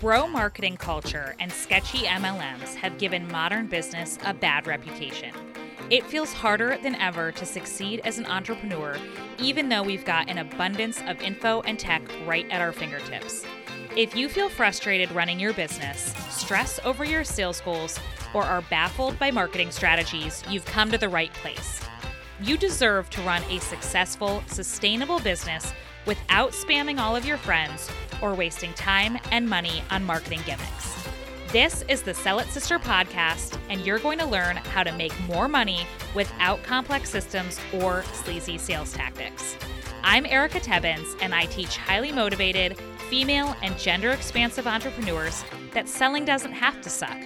Bro marketing culture and sketchy MLMs have given modern business a bad reputation. It feels harder than ever to succeed as an entrepreneur, even though we've got an abundance of info and tech right at our fingertips. If you feel frustrated running your business, stress over your sales goals, or are baffled by marketing strategies, you've come to the right place. You deserve to run a successful, sustainable business without spamming all of your friends or wasting time and money on marketing gimmicks. This is the Sell It Sister podcast, and you're going to learn how to make more money without complex systems or sleazy sales tactics. I'm Erica Tebbens, and I teach highly motivated, female, and gender expansive entrepreneurs that selling doesn't have to suck.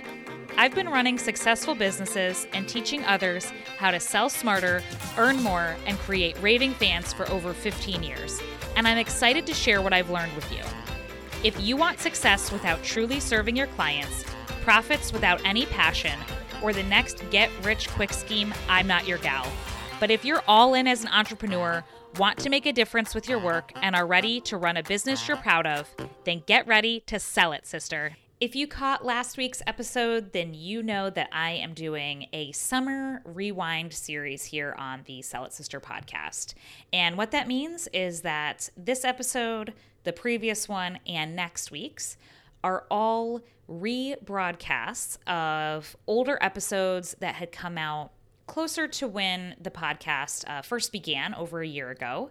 I've been running successful businesses and teaching others how to sell smarter, earn more, and create raving fans for over 15 years. And I'm excited to share what I've learned with you. If you want success without truly serving your clients, profits without any passion, or the next get rich quick scheme, I'm not your gal. But if you're all in as an entrepreneur, want to make a difference with your work, and are ready to run a business you're proud of, then get ready to sell it, sister. If you caught last week's episode, then you know that I am doing a summer rewind series here on the Sell It Sister podcast. And what that means is that this episode, the previous one, and next week's are all rebroadcasts of older episodes that had come out closer to when the podcast uh, first began over a year ago.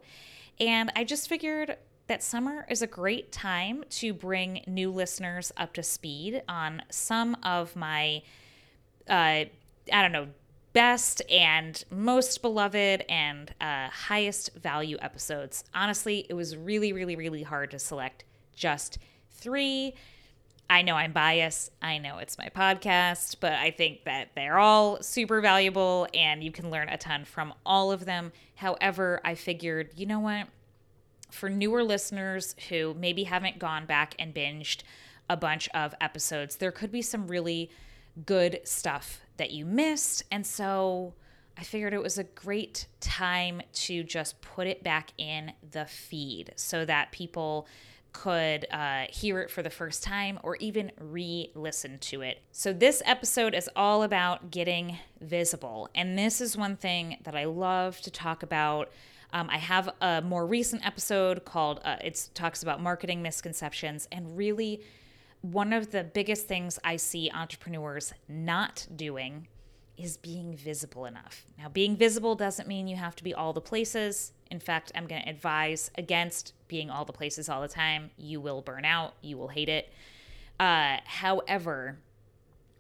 And I just figured that summer is a great time to bring new listeners up to speed on some of my, uh, I don't know, best and most beloved and uh, highest value episodes. Honestly, it was really, really, really hard to select just three. I know I'm biased. I know it's my podcast, but I think that they're all super valuable and you can learn a ton from all of them. However, I figured, you know what? for newer listeners who maybe haven't gone back and binged a bunch of episodes, there could be some really good stuff that you missed. And so I figured it was a great time to just put it back in the feed so that people could uh, hear it for the first time or even re listen to it. So, this episode is all about getting visible. And this is one thing that I love to talk about um, I have a more recent episode called uh, it talks about marketing misconceptions and really one of the biggest things I see entrepreneurs not doing is being visible enough. Now, being visible doesn't mean you have to be all the places. In fact, I'm going to advise against being all the places all the time. You will burn out, you will hate it. Uh, however,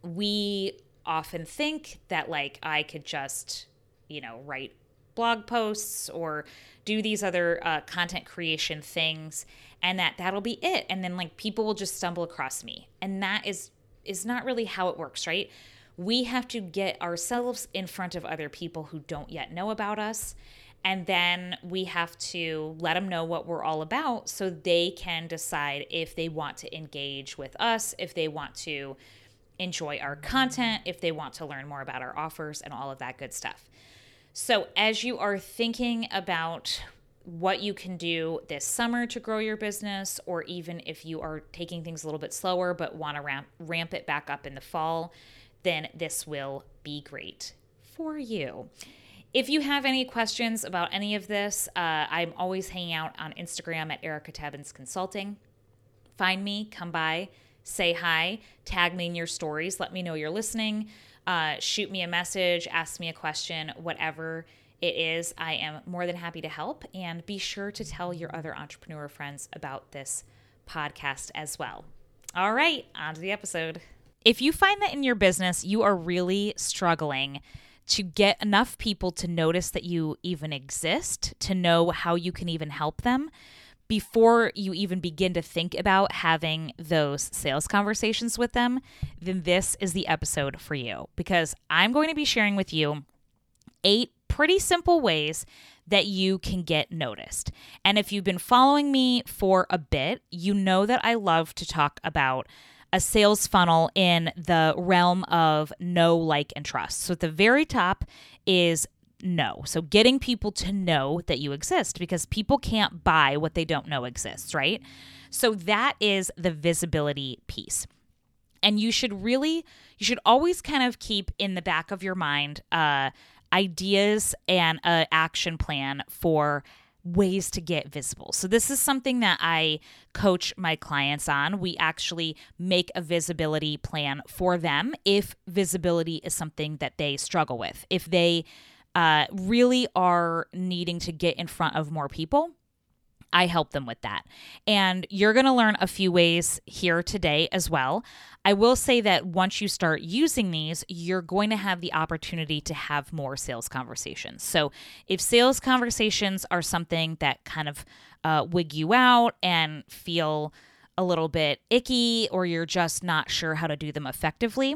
we often think that like I could just, you know, write blog posts or do these other uh, content creation things and that that'll be it. And then like people will just stumble across me. And that is is not really how it works right? We have to get ourselves in front of other people who don't yet know about us. And then we have to let them know what we're all about so they can decide if they want to engage with us if they want to enjoy our content if they want to learn more about our offers and all of that good stuff so, as you are thinking about what you can do this summer to grow your business, or even if you are taking things a little bit slower but want to ramp, ramp it back up in the fall, then this will be great for you. If you have any questions about any of this, uh, I'm always hanging out on Instagram at Erica Tebbens Consulting. Find me, come by, say hi, tag me in your stories, let me know you're listening uh, shoot me a message, ask me a question, whatever it is. I am more than happy to help. And be sure to tell your other entrepreneur friends about this podcast as well. All right, on to the episode. If you find that in your business you are really struggling to get enough people to notice that you even exist, to know how you can even help them, before you even begin to think about having those sales conversations with them, then this is the episode for you because I'm going to be sharing with you eight pretty simple ways that you can get noticed. And if you've been following me for a bit, you know that I love to talk about a sales funnel in the realm of know, like, and trust. So at the very top is know. So getting people to know that you exist because people can't buy what they don't know exists, right? So that is the visibility piece. And you should really, you should always kind of keep in the back of your mind uh, ideas and an action plan for ways to get visible. So, this is something that I coach my clients on. We actually make a visibility plan for them if visibility is something that they struggle with. If they uh, really are needing to get in front of more people, I help them with that. And you're going to learn a few ways here today as well. I will say that once you start using these, you're going to have the opportunity to have more sales conversations. So if sales conversations are something that kind of uh, wig you out and feel a little bit icky, or you're just not sure how to do them effectively,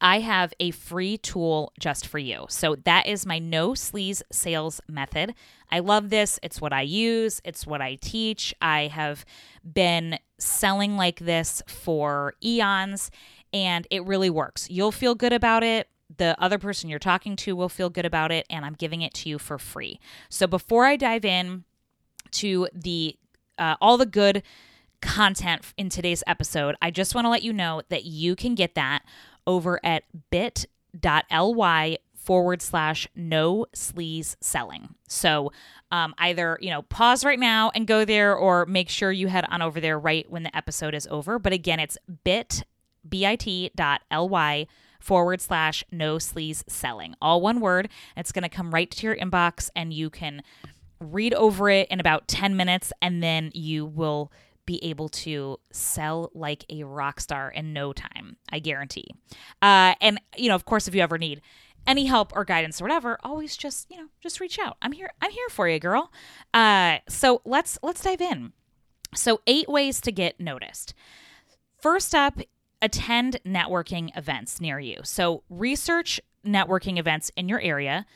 I have a free tool just for you. So that is my no sleaze sales method. I love this. It's what I use, it's what I teach. I have been selling like this for eons and it really works. You'll feel good about it. The other person you're talking to will feel good about it, and I'm giving it to you for free. So before I dive in to the uh, all the good content in today's episode, I just want to let you know that you can get that over at bit.ly forward slash no sleaze selling. So um, either, you know, pause right now and go there or make sure you head on over there right when the episode is over. But again, it's bit, bit dot ly forward slash no sleaze selling. All one word. It's going to come right to your inbox and you can read over it in about 10 minutes and then you will be able to sell like a rock star in no time. I guarantee. Uh, and you know, of course, if you ever need any help or guidance or whatever, always just you know just reach out. I'm here. I'm here for you, girl. Uh, so let's let's dive in. So eight ways to get noticed. First up, attend networking events near you. So research networking events in your area.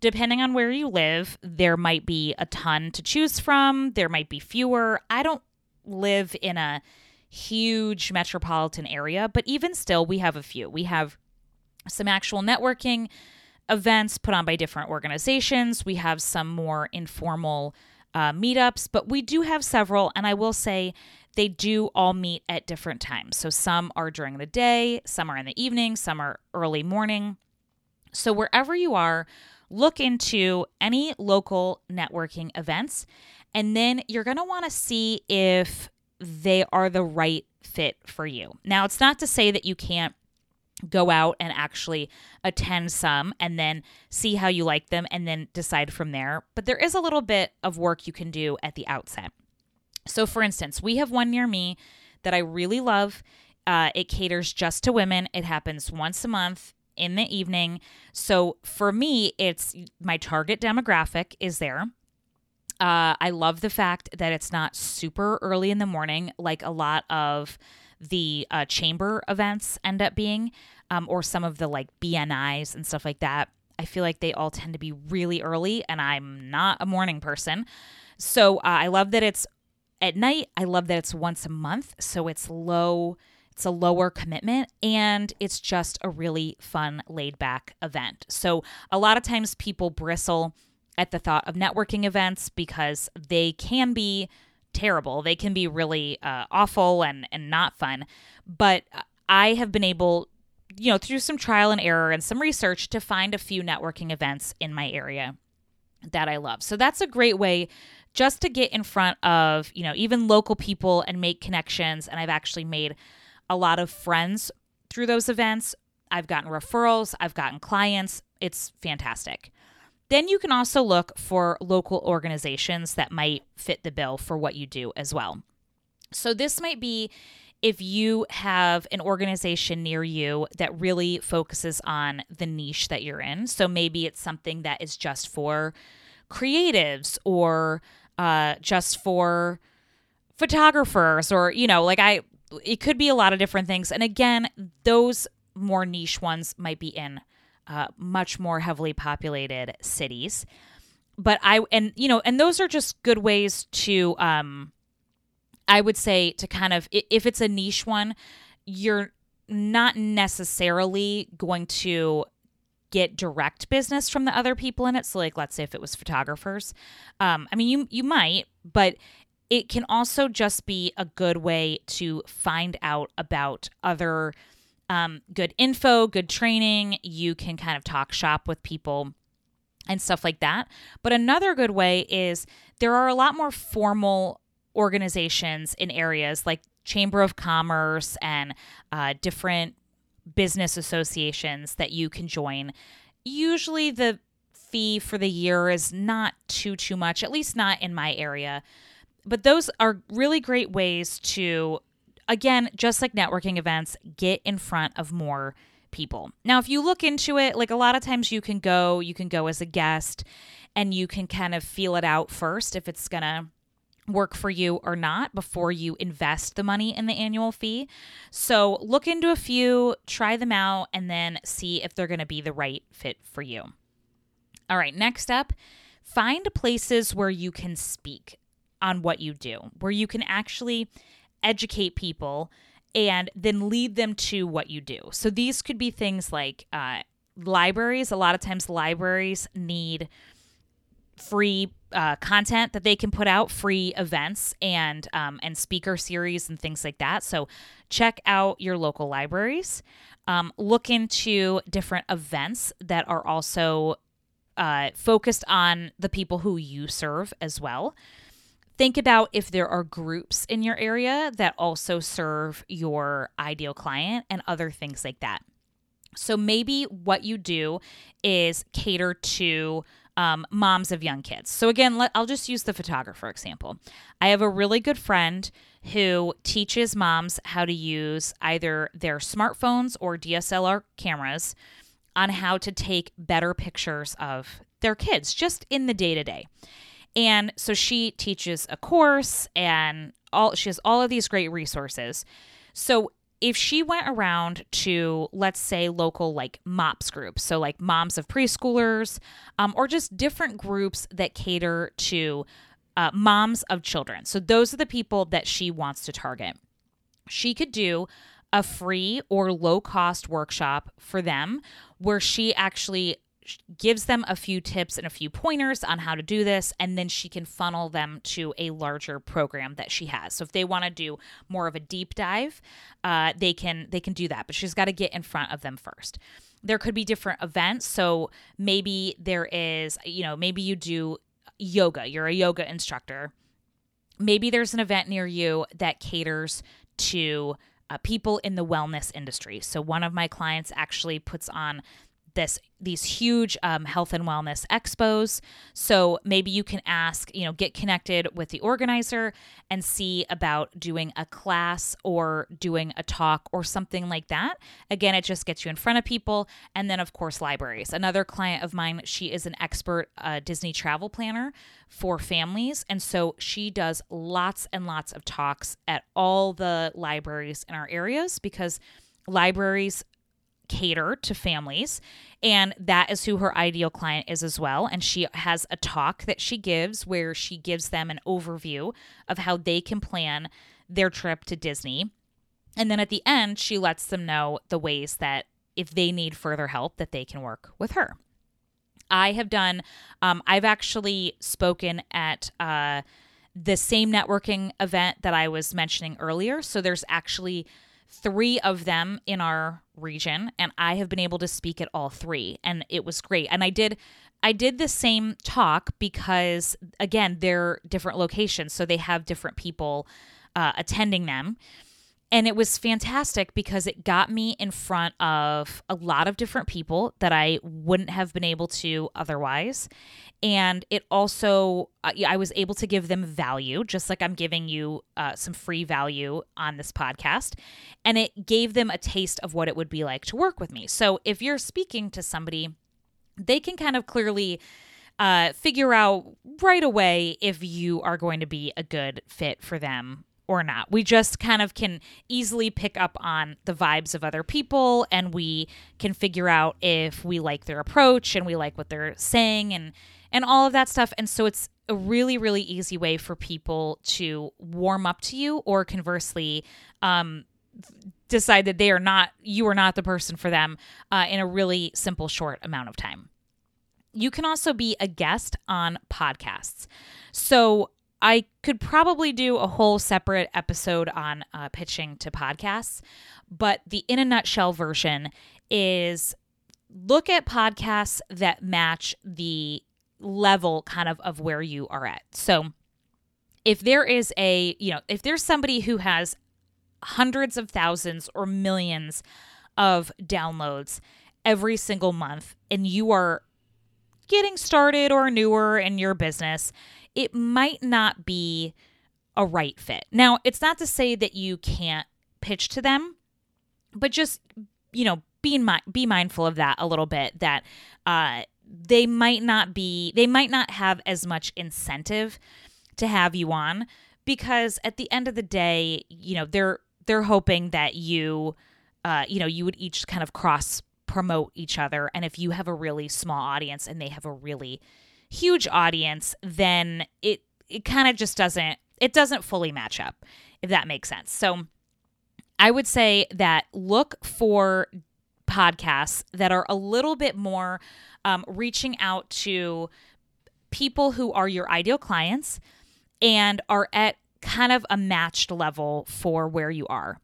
Depending on where you live, there might be a ton to choose from. There might be fewer. I don't live in a huge metropolitan area, but even still, we have a few. We have some actual networking events put on by different organizations. We have some more informal uh, meetups, but we do have several, and I will say they do all meet at different times. So some are during the day, some are in the evening, some are early morning. So wherever you are, look into any local networking events and then you're going to want to see if they are the right fit for you. Now, it's not to say that you can't go out and actually attend some and then see how you like them and then decide from there. But there is a little bit of work you can do at the outset. So, for instance, we have one near me that I really love. Uh, it caters just to women, it happens once a month in the evening. So, for me, it's my target demographic is there. Uh, I love the fact that it's not super early in the morning like a lot of the uh, chamber events end up being, um, or some of the like BNIs and stuff like that. I feel like they all tend to be really early, and I'm not a morning person. So uh, I love that it's at night. I love that it's once a month. So it's low, it's a lower commitment, and it's just a really fun, laid back event. So a lot of times people bristle at the thought of networking events because they can be terrible. They can be really uh, awful and, and not fun. But I have been able, you know, through some trial and error and some research to find a few networking events in my area that I love. So that's a great way just to get in front of, you know, even local people and make connections. And I've actually made a lot of friends through those events. I've gotten referrals, I've gotten clients. It's fantastic. Then you can also look for local organizations that might fit the bill for what you do as well. So, this might be if you have an organization near you that really focuses on the niche that you're in. So, maybe it's something that is just for creatives or uh, just for photographers, or, you know, like I, it could be a lot of different things. And again, those more niche ones might be in uh, much more heavily populated cities. But I and you know and those are just good ways to um, I would say to kind of if it's a niche one, you're not necessarily going to get direct business from the other people in it. So, like, let's say if it was photographers, um, I mean, you you might, but it can also just be a good way to find out about other um, good info, good training. You can kind of talk shop with people and stuff like that. But another good way is there are a lot more formal organizations in areas like Chamber of Commerce and uh, different business associations that you can join. Usually the fee for the year is not too too much, at least not in my area. But those are really great ways to again, just like networking events, get in front of more people. Now, if you look into it, like a lot of times you can go, you can go as a guest and you can kind of feel it out first if it's going to work for you or not before you invest the money in the annual fee. So, look into a few, try them out, and then see if they're going to be the right fit for you. All right, next up, find places where you can speak on what you do, where you can actually educate people and then lead them to what you do. So, these could be things like uh, libraries. A lot of times, libraries need free uh, content that they can put out, free events and um, and speaker series and things like that. So check out your local libraries. Um, look into different events that are also uh, focused on the people who you serve as well. Think about if there are groups in your area that also serve your ideal client and other things like that. So maybe what you do is cater to um, moms of young kids. So, again, let, I'll just use the photographer example. I have a really good friend who teaches moms how to use either their smartphones or DSLR cameras on how to take better pictures of their kids just in the day to day. And so she teaches a course and all she has all of these great resources. So if she went around to let's say local like mops groups so like moms of preschoolers um, or just different groups that cater to uh, moms of children so those are the people that she wants to target she could do a free or low cost workshop for them where she actually gives them a few tips and a few pointers on how to do this and then she can funnel them to a larger program that she has. So if they want to do more of a deep dive uh, they can they can do that but she's got to get in front of them first. There could be different events so maybe there is you know maybe you do yoga you're a yoga instructor. Maybe there's an event near you that caters to uh, people in the wellness industry. So, one of my clients actually puts on this these huge um, health and wellness expos. So maybe you can ask, you know, get connected with the organizer and see about doing a class or doing a talk or something like that. Again, it just gets you in front of people. And then, of course, libraries. Another client of mine, she is an expert uh, Disney travel planner for families. And so she does lots and lots of talks at all the libraries in our areas because libraries cater to families and that is who her ideal client is as well and she has a talk that she gives where she gives them an overview of how they can plan their trip to Disney and then at the end she lets them know the ways that if they need further help that they can work with her. I have done um, I've actually spoken at uh, the same networking event that I was mentioning earlier. So there's actually three of them in our region and I have been able to speak at all three and it was great. And I did I did the same talk because again, they're different locations so they have different people uh, attending them. And it was fantastic because it got me in front of a lot of different people that I wouldn't have been able to otherwise. And it also, I was able to give them value, just like I'm giving you uh, some free value on this podcast. And it gave them a taste of what it would be like to work with me. So if you're speaking to somebody, they can kind of clearly uh, figure out right away if you are going to be a good fit for them or not. We just kind of can easily pick up on the vibes of other people and we can figure out if we like their approach and we like what they're saying and and all of that stuff. And so it's a really really easy way for people to warm up to you or conversely um decide that they are not you are not the person for them uh, in a really simple short amount of time you can also be a guest on podcasts so i could probably do a whole separate episode on uh, pitching to podcasts but the in a nutshell version is look at podcasts that match the level kind of of where you are at. So if there is a you know if there's somebody who has hundreds of thousands or millions of downloads every single month and you are getting started or newer in your business, it might not be a right fit. Now, it's not to say that you can't pitch to them, but just, you know, be, be mindful of that a little bit that uh, they might not be, they might not have as much incentive to have you on because at the end of the day, you know, they're they're hoping that you uh, you know you would each kind of cross promote each other and if you have a really small audience and they have a really huge audience then it it kind of just doesn't it doesn't fully match up if that makes sense so i would say that look for podcasts that are a little bit more um, reaching out to people who are your ideal clients and are at kind of a matched level for where you are.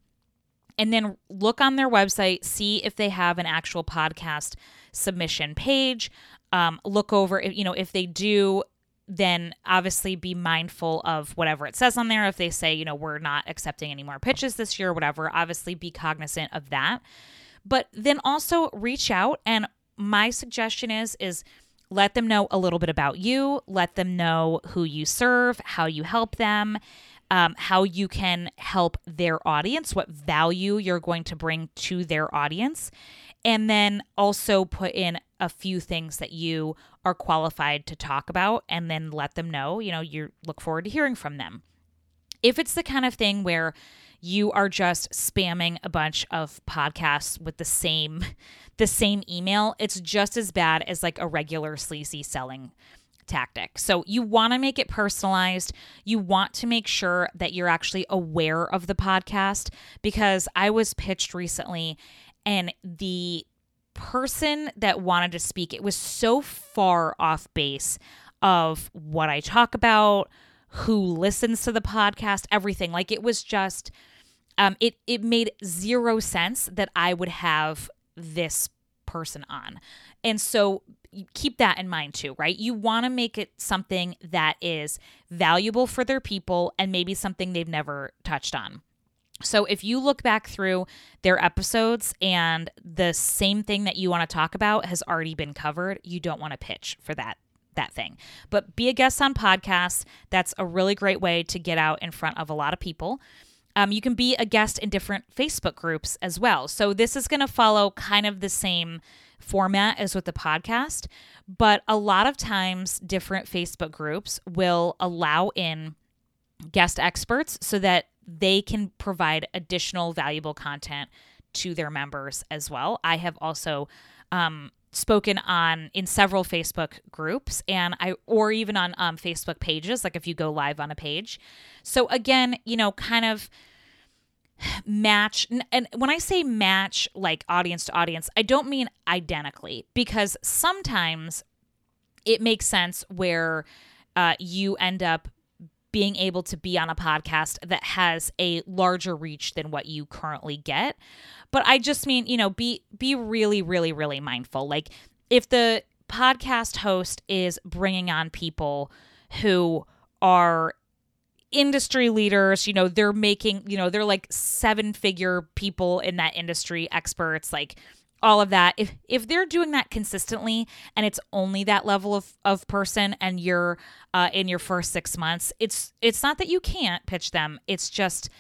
And then look on their website, see if they have an actual podcast submission page. Um, look over, you know, if they do, then obviously be mindful of whatever it says on there. If they say, you know, we're not accepting any more pitches this year or whatever, obviously be cognizant of that. But then also reach out. And my suggestion is, is, let them know a little bit about you, let them know who you serve, how you help them, um, how you can help their audience, what value you're going to bring to their audience, and then also put in a few things that you are qualified to talk about and then let them know, you know, you look forward to hearing from them. If it's the kind of thing where you are just spamming a bunch of podcasts with the same the same email, it's just as bad as like a regular sleazy selling tactic. So you want to make it personalized. You want to make sure that you're actually aware of the podcast because I was pitched recently and the person that wanted to speak, it was so far off base of what I talk about, who listens to the podcast, everything. Like it was just um, it it made zero sense that I would have this person on. And so keep that in mind too, right? You want to make it something that is valuable for their people and maybe something they've never touched on. So if you look back through their episodes and the same thing that you want to talk about has already been covered, you don't want to pitch for that that thing. But be a guest on podcasts. That's a really great way to get out in front of a lot of people. Um, you can be a guest in different Facebook groups as well. So this is going to follow kind of the same format as with the podcast, but a lot of times different Facebook groups will allow in guest experts so that they can provide additional valuable content to their members as well. I have also um, spoken on in several Facebook groups and I or even on um, Facebook pages like if you go live on a page. So again, you know, kind of match and when I say match like audience to audience, I don't mean identically because sometimes it makes sense where uh, you end up being able to be on a podcast that has a larger reach than what you currently get. But I just mean, you know, be be really really really mindful. Like if the podcast host is bringing on people who are industry leaders, you know, they're making, you know, they're like seven figure people in that industry, experts, like all of that if if they're doing that consistently and it's only that level of, of person and you're uh, in your first six months it's it's not that you can't pitch them it's just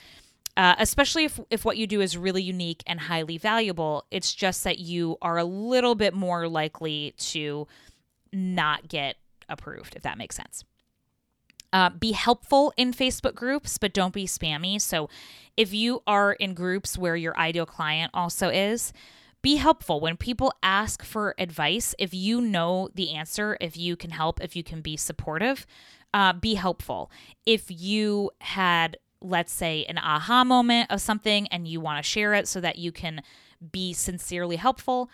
uh, especially if, if what you do is really unique and highly valuable it's just that you are a little bit more likely to not get approved if that makes sense uh, be helpful in Facebook groups, but don't be spammy. So, if you are in groups where your ideal client also is, be helpful when people ask for advice. If you know the answer, if you can help, if you can be supportive, uh, be helpful. If you had let's say, an aha moment of something and you want to share it so that you can be sincerely helpful,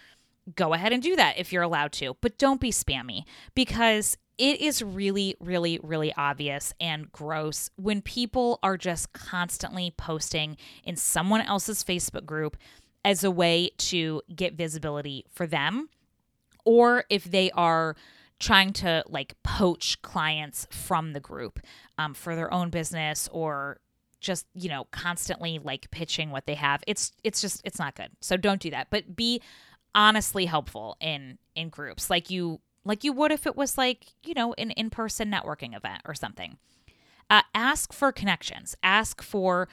go ahead and do that if you're allowed to. But don't be spammy because it is really, really, really obvious and gross when people are just constantly posting in someone else's Facebook group as a way to get visibility for them, or if they are trying to like poach clients from the group um, for their own business or just you know constantly like pitching what they have it's it's just it's not good. So don't do that. But be honestly helpful in in groups like you like you would if it was like you know an in-person networking event or something. Uh, ask for connections. Ask for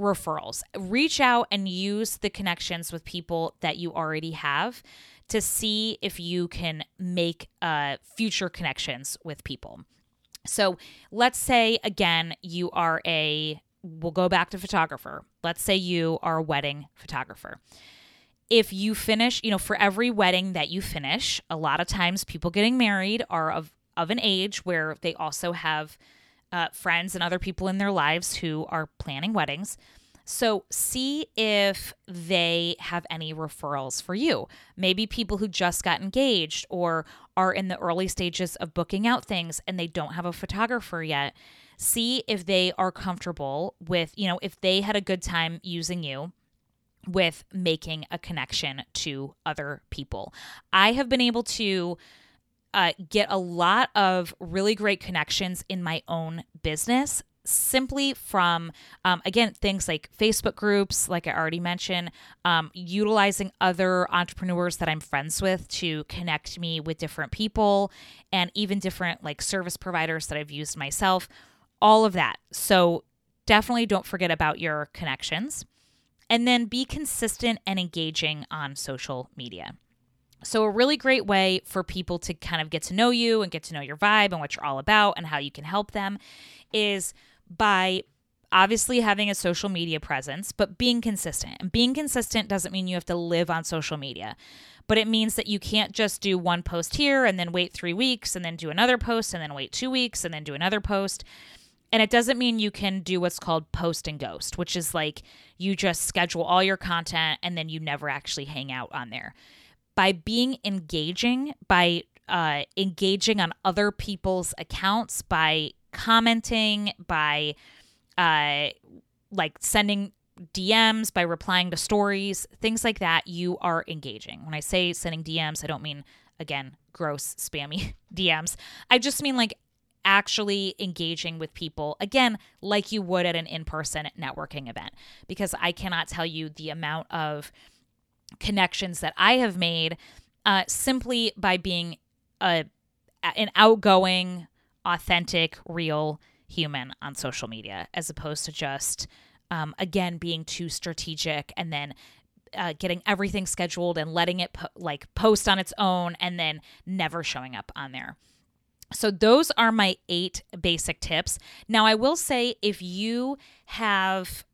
referrals. Reach out and use the connections with people that you already have to see if you can make uh, future connections with people. So let's say again you are a we'll go back to photographer. Let's say you are a wedding photographer. If you finish, you know, for every wedding that you finish, a lot of times people getting married are of of an age where they also have uh, friends and other people in their lives who are planning weddings. So see if they have any referrals for you. Maybe people who just got engaged or are in the early stages of booking out things and they don't have a photographer yet. See if they are comfortable with, you know, if they had a good time using you with making a connection to other people. I have been able to uh, get a lot of really great connections in my own business simply from um, again things like facebook groups like i already mentioned um, utilizing other entrepreneurs that i'm friends with to connect me with different people and even different like service providers that i've used myself all of that so definitely don't forget about your connections and then be consistent and engaging on social media. So, a really great way for people to kind of get to know you and get to know your vibe and what you're all about and how you can help them is by obviously having a social media presence, but being consistent. And being consistent doesn't mean you have to live on social media, but it means that you can't just do one post here and then wait three weeks and then do another post and then wait two weeks and then do another post. And it doesn't mean you can do what's called post and ghost, which is like you just schedule all your content and then you never actually hang out on there. By being engaging, by uh, engaging on other people's accounts, by commenting, by uh, like sending DMs, by replying to stories, things like that, you are engaging. When I say sending DMs, I don't mean, again, gross, spammy DMs. I just mean like actually engaging with people again like you would at an in-person networking event because i cannot tell you the amount of connections that i have made uh, simply by being a an outgoing authentic real human on social media as opposed to just um, again being too strategic and then uh, getting everything scheduled and letting it po- like post on its own and then never showing up on there so, those are my eight basic tips. Now, I will say if you have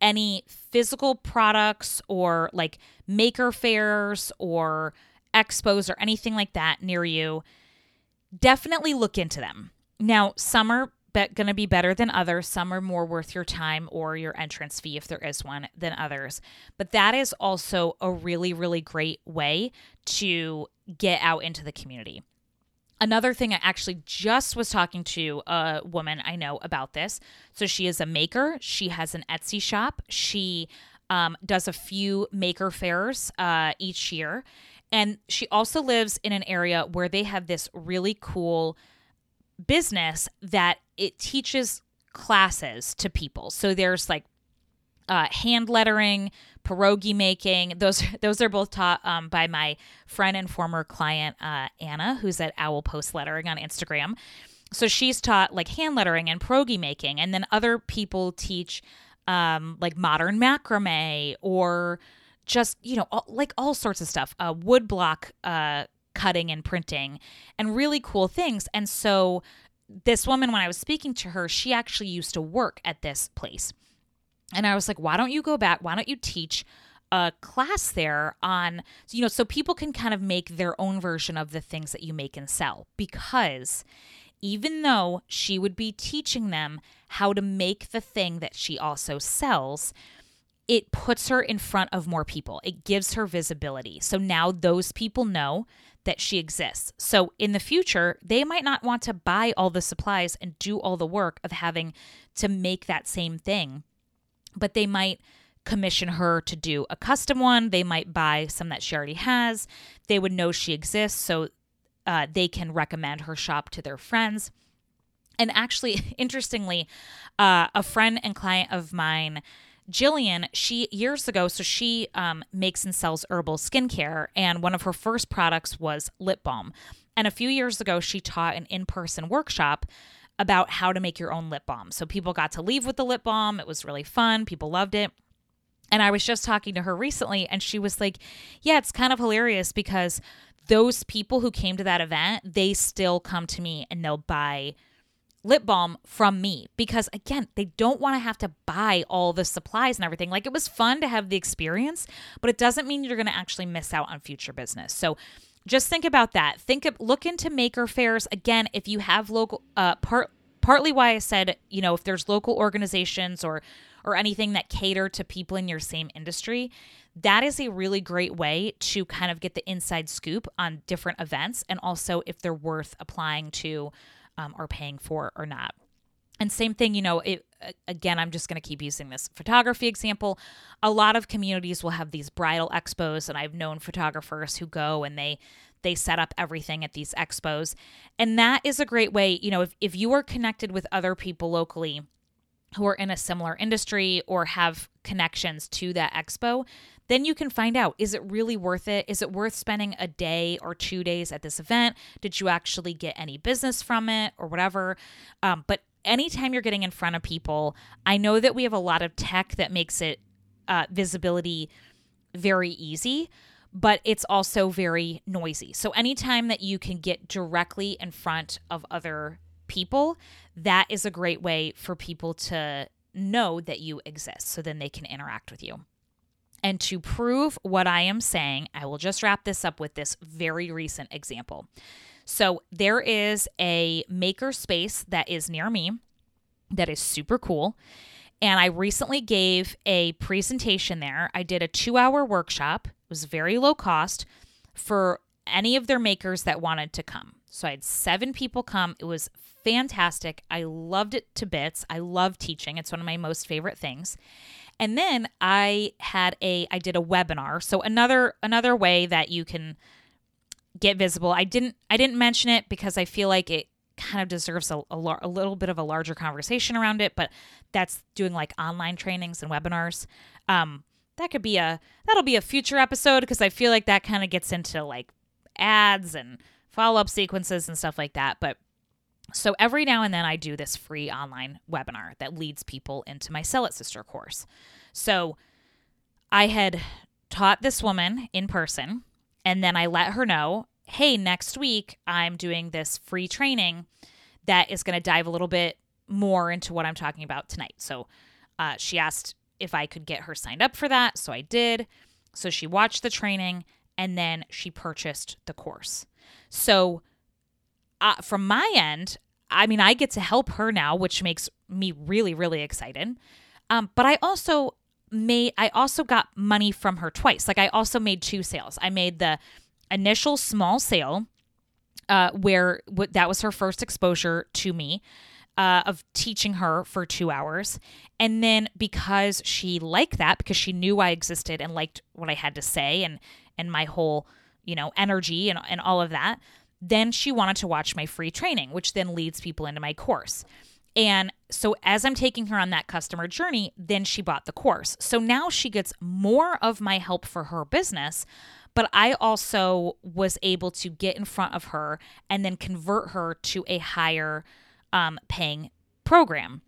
any physical products or like maker fairs or expos or anything like that near you, definitely look into them. Now, some are be- going to be better than others. Some are more worth your time or your entrance fee, if there is one, than others. But that is also a really, really great way to get out into the community. Another thing, I actually just was talking to a woman I know about this. So she is a maker. She has an Etsy shop. She um, does a few maker fairs uh, each year. And she also lives in an area where they have this really cool business that it teaches classes to people. So there's like uh, hand lettering, pierogi making. Those those are both taught um, by my friend and former client uh, Anna, who's at Owl Post Lettering on Instagram. So she's taught like hand lettering and pierogi making, and then other people teach um, like modern macrame or just you know all, like all sorts of stuff, uh, wood block uh, cutting and printing, and really cool things. And so this woman, when I was speaking to her, she actually used to work at this place. And I was like, why don't you go back? Why don't you teach a class there on, you know, so people can kind of make their own version of the things that you make and sell? Because even though she would be teaching them how to make the thing that she also sells, it puts her in front of more people. It gives her visibility. So now those people know that she exists. So in the future, they might not want to buy all the supplies and do all the work of having to make that same thing, but they might commission her to do a custom one. They might buy some that she already has. They would know she exists. So uh, they can recommend her shop to their friends. And actually, interestingly, uh, a friend and client of mine, Jillian, she years ago, so she um, makes and sells herbal skincare, and one of her first products was lip balm. And a few years ago, she taught an in person workshop about how to make your own lip balm. So people got to leave with the lip balm. It was really fun. People loved it. And I was just talking to her recently, and she was like, Yeah, it's kind of hilarious because those people who came to that event, they still come to me and they'll buy lip balm from me because again they don't want to have to buy all the supplies and everything like it was fun to have the experience but it doesn't mean you're going to actually miss out on future business so just think about that think of look into maker fairs again if you have local uh part partly why i said you know if there's local organizations or or anything that cater to people in your same industry that is a really great way to kind of get the inside scoop on different events and also if they're worth applying to um, or paying for or not. And same thing, you know, it, again, I'm just going to keep using this photography example. A lot of communities will have these bridal expos, and I've known photographers who go and they they set up everything at these expos. And that is a great way, you know, if, if you are connected with other people locally who are in a similar industry or have connections to that expo, then you can find out is it really worth it? Is it worth spending a day or two days at this event? Did you actually get any business from it or whatever? Um, but anytime you're getting in front of people, I know that we have a lot of tech that makes it uh, visibility very easy but it's also very noisy. So anytime that you can get directly in front of other people, that is a great way for people to know that you exist so then they can interact with you. And to prove what I am saying, I will just wrap this up with this very recent example. So there is a maker space that is near me that is super cool. And I recently gave a presentation there. I did a two hour workshop, it was very low cost for any of their makers that wanted to come. So I had seven people come. It was fantastic. I loved it to bits. I love teaching, it's one of my most favorite things. And then I had a I did a webinar. So another another way that you can get visible. I didn't I didn't mention it because I feel like it kind of deserves a, a, a, little bit of a larger conversation around it, but that's doing like online trainings and webinars. Um, that could be a that'll be a future episode because I feel like that kind of gets into like ads and follow up sequences and stuff like that. But so every now and then I do this free online webinar that leads people into my Sell It Sister course. So I had taught this woman in person and then I let her know, "Hey, next week I'm doing this free training that is going to dive a little bit more into what I'm talking about tonight." So uh, she asked if I could get her signed up for that, so I did. So she watched the training and then she purchased the course. So uh, from my end, I mean, I get to help her now, which makes me really, really excited. Um, but I also made, I also got money from her twice. Like I also made two sales. I made the initial small sale, uh, where w- that was her first exposure to me. Uh, of teaching her for two hours. And then because she liked that, because she knew I existed and liked what I had to say and and my whole, you know, energy and, and all of that, then she wanted to watch my free training, which then leads people into my course. And so as I'm taking her on that customer journey, then she bought the course. So now she gets more of my help for her business, but I also was able to get in front of her and then convert her to a higher um, paying program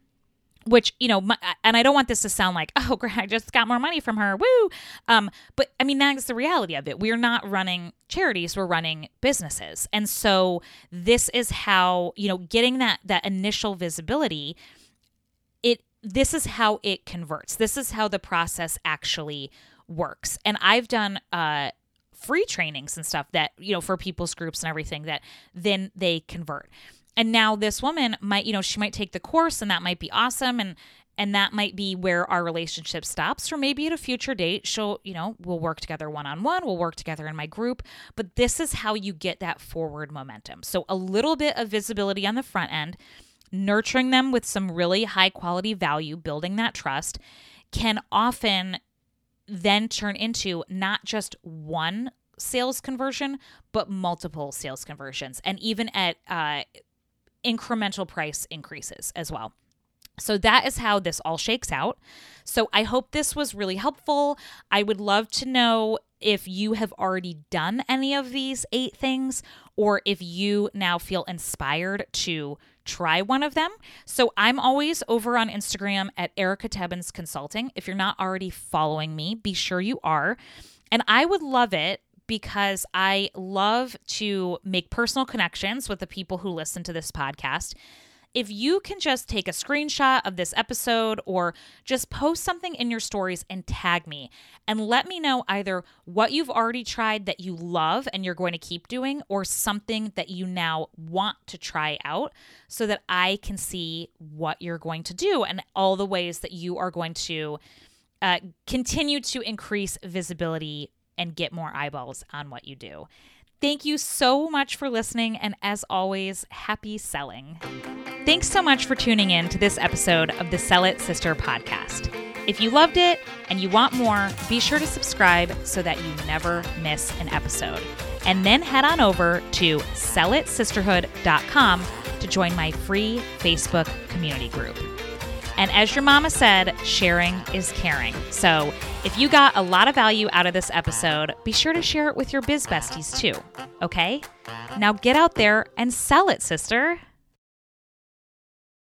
which you know my, and i don't want this to sound like oh great i just got more money from her woo um but i mean that's the reality of it. We're not running charities we're running businesses. And so this is how you know getting that that initial visibility it this is how it converts. This is how the process actually works. And i've done uh free trainings and stuff that you know for people's groups and everything that then they convert. And now this woman might, you know, she might take the course and that might be awesome and and that might be where our relationship stops or maybe at a future date she'll you know we'll work together one on one we'll work together in my group. But this is how you get that forward momentum. So a little bit of visibility on the front end nurturing them with some really high quality value building that trust can often then turn into not just one sales conversion but multiple sales conversions and even at uh, incremental price increases as well so that is how this all shakes out. So I hope this was really helpful. I would love to know if you have already done any of these eight things or if you now feel inspired to try one of them. So I'm always over on Instagram at Erica Tebbens Consulting. If you're not already following me, be sure you are. And I would love it because I love to make personal connections with the people who listen to this podcast if you can just take a screenshot of this episode or just post something in your stories and tag me and let me know either what you've already tried that you love and you're going to keep doing or something that you now want to try out so that I can see what you're going to do and all the ways that you are going to uh, continue to increase visibility and get more eyeballs on what you do. Thank you so much for listening, and as always, happy selling. Thanks so much for tuning in to this episode of the Sell It Sister podcast. If you loved it and you want more, be sure to subscribe so that you never miss an episode. And then head on over to sellitsisterhood.com to join my free Facebook community group. And as your mama said, sharing is caring. So if you got a lot of value out of this episode, be sure to share it with your biz besties too. Okay? Now get out there and sell it, sister.